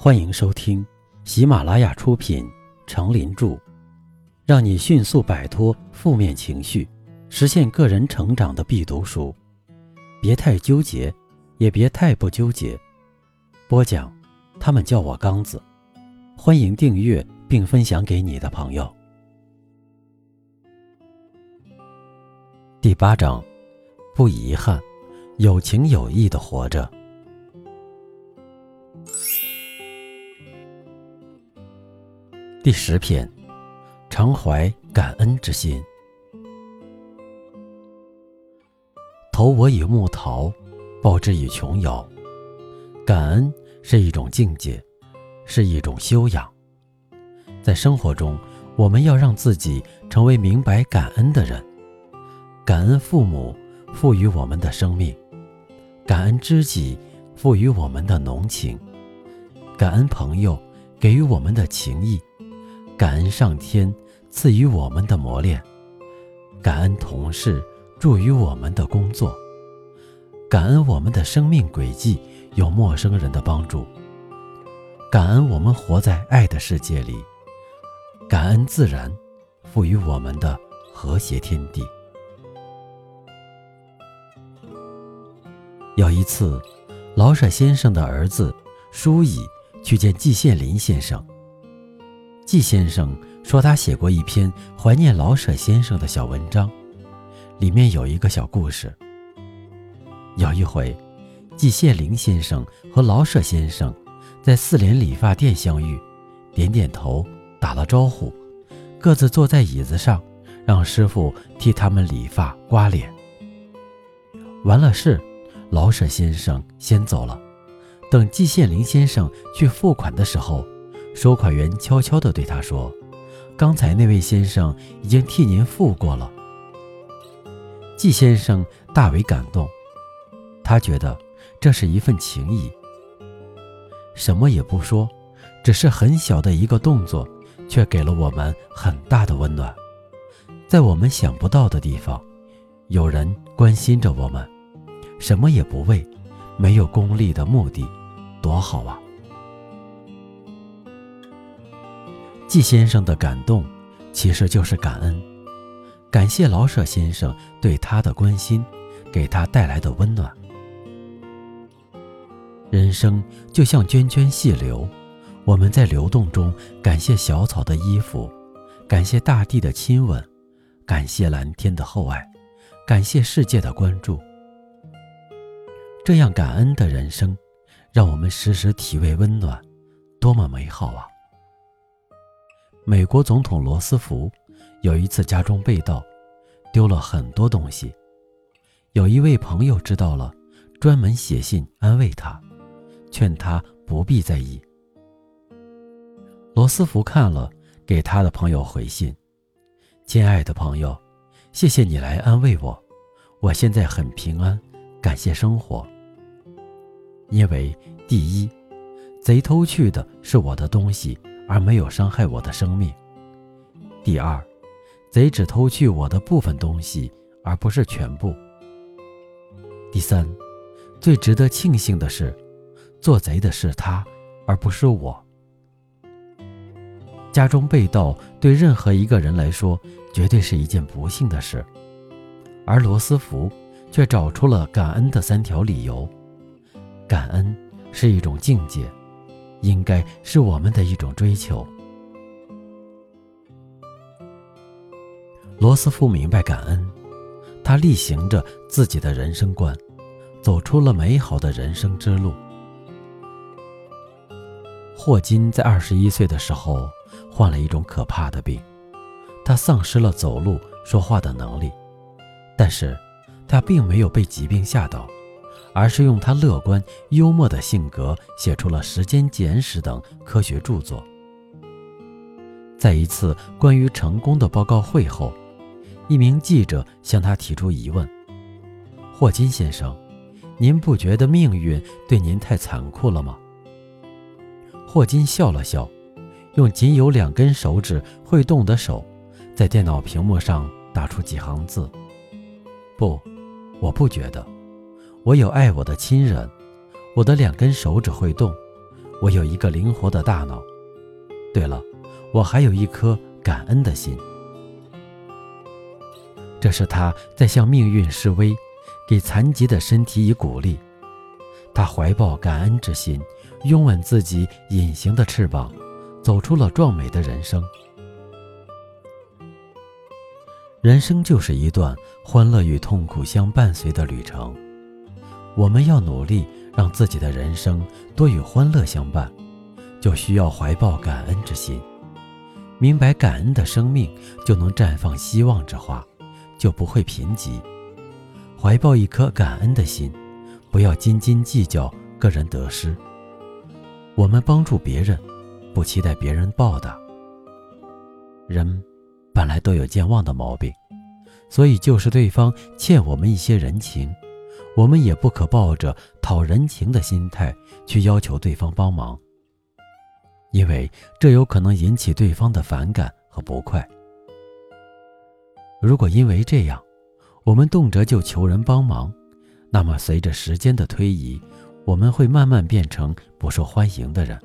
欢迎收听喜马拉雅出品《成林著》，让你迅速摆脱负面情绪，实现个人成长的必读书。别太纠结，也别太不纠结。播讲，他们叫我刚子。欢迎订阅并分享给你的朋友。第八章，不遗憾，有情有义的活着。第十篇，常怀感恩之心。投我以木桃，报之以琼瑶。感恩是一种境界，是一种修养。在生活中，我们要让自己成为明白感恩的人。感恩父母赋予我们的生命，感恩知己赋予我们的浓情，感恩朋友给予我们的情谊，感恩上天赐予我们的磨练，感恩同事助于我们的工作，感恩我们的生命轨迹有陌生人的帮助，感恩我们活在爱的世界里，感恩自然赋予我们的和谐天地。有一次，老舍先生的儿子舒乙去见季羡林先生。季先生说他写过一篇怀念老舍先生的小文章，里面有一个小故事。有一回，季羡林先生和老舍先生在四联理发店相遇，点点头，打了招呼，各自坐在椅子上，让师傅替他们理发刮脸。完了事。老舍先生先走了，等季羡林先生去付款的时候，收款员悄悄地对他说：“刚才那位先生已经替您付过了。”季先生大为感动，他觉得这是一份情谊。什么也不说，只是很小的一个动作，却给了我们很大的温暖。在我们想不到的地方，有人关心着我们。什么也不为，没有功利的目的，多好啊！季先生的感动，其实就是感恩，感谢老舍先生对他的关心，给他带来的温暖。人生就像涓涓细流，我们在流动中感谢小草的衣服，感谢大地的亲吻，感谢蓝天的厚爱，感谢世界的关注。这样感恩的人生，让我们时时体味温暖，多么美好啊！美国总统罗斯福有一次家中被盗，丢了很多东西。有一位朋友知道了，专门写信安慰他，劝他不必在意。罗斯福看了，给他的朋友回信：“亲爱的朋友，谢谢你来安慰我，我现在很平安，感谢生活。”因为第一，贼偷去的是我的东西，而没有伤害我的生命；第二，贼只偷去我的部分东西，而不是全部；第三，最值得庆幸的是，做贼的是他，而不是我。家中被盗对任何一个人来说，绝对是一件不幸的事，而罗斯福却找出了感恩的三条理由。感恩是一种境界，应该是我们的一种追求。罗斯福明白感恩，他例行着自己的人生观，走出了美好的人生之路。霍金在二十一岁的时候患了一种可怕的病，他丧失了走路、说话的能力，但是他并没有被疾病吓倒。而是用他乐观幽默的性格写出了《时间简史》等科学著作。在一次关于成功的报告会后，一名记者向他提出疑问：“霍金先生，您不觉得命运对您太残酷了吗？”霍金笑了笑，用仅有两根手指会动的手，在电脑屏幕上打出几行字：“不，我不觉得。”我有爱我的亲人，我的两根手指会动，我有一个灵活的大脑。对了，我还有一颗感恩的心。这是他在向命运示威，给残疾的身体以鼓励。他怀抱感恩之心，拥吻自己隐形的翅膀，走出了壮美的人生。人生就是一段欢乐与痛苦相伴随的旅程，我们要努力让自己的人生多与欢乐相伴，就需要怀抱感恩之心。明白感恩的生命，就能绽放希望之花。就不会贫瘠，怀抱一颗感恩的心，不要斤斤计较个人得失。我们帮助别人，不期待别人报答。人本来都有健忘的毛病，所以就是对方欠我们一些人情，我们也不可抱着讨人情的心态去要求对方帮忙，因为这有可能引起对方的反感和不快。如果因为这样，我们动辄就求人帮忙，那么随着时间的推移，我们会慢慢变成不受欢迎的人。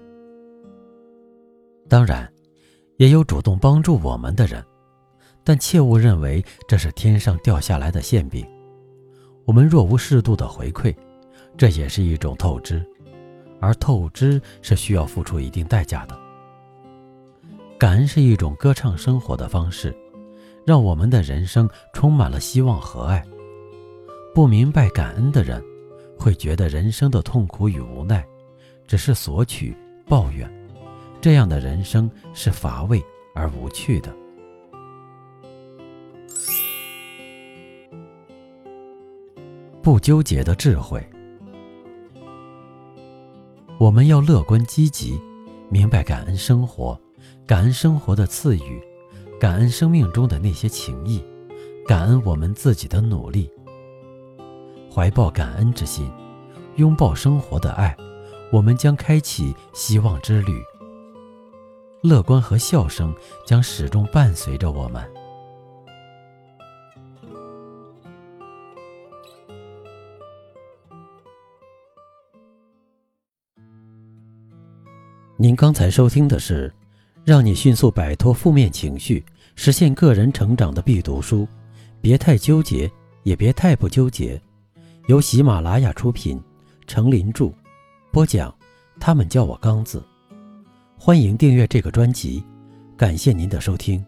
当然，也有主动帮助我们的人，但切勿认为这是天上掉下来的馅饼。我们若无适度的回馈，这也是一种透支，而透支是需要付出一定代价的。感恩是一种歌唱生活的方式。让我们的人生充满了希望和爱。不明白感恩的人，会觉得人生的痛苦与无奈，只是索取、抱怨，这样的人生是乏味而无趣的。不纠结的智慧，我们要乐观积极，明白感恩生活，感恩生活的赐予。感恩生命中的那些情谊，感恩我们自己的努力。怀抱感恩之心，拥抱生活的爱，我们将开启希望之旅。乐观和笑声将始终伴随着我们。您刚才收听的是。让你迅速摆脱负面情绪，实现个人成长的必读书。别太纠结，也别太不纠结。由喜马拉雅出品，程林著，播讲。他们叫我刚子。欢迎订阅这个专辑，感谢您的收听。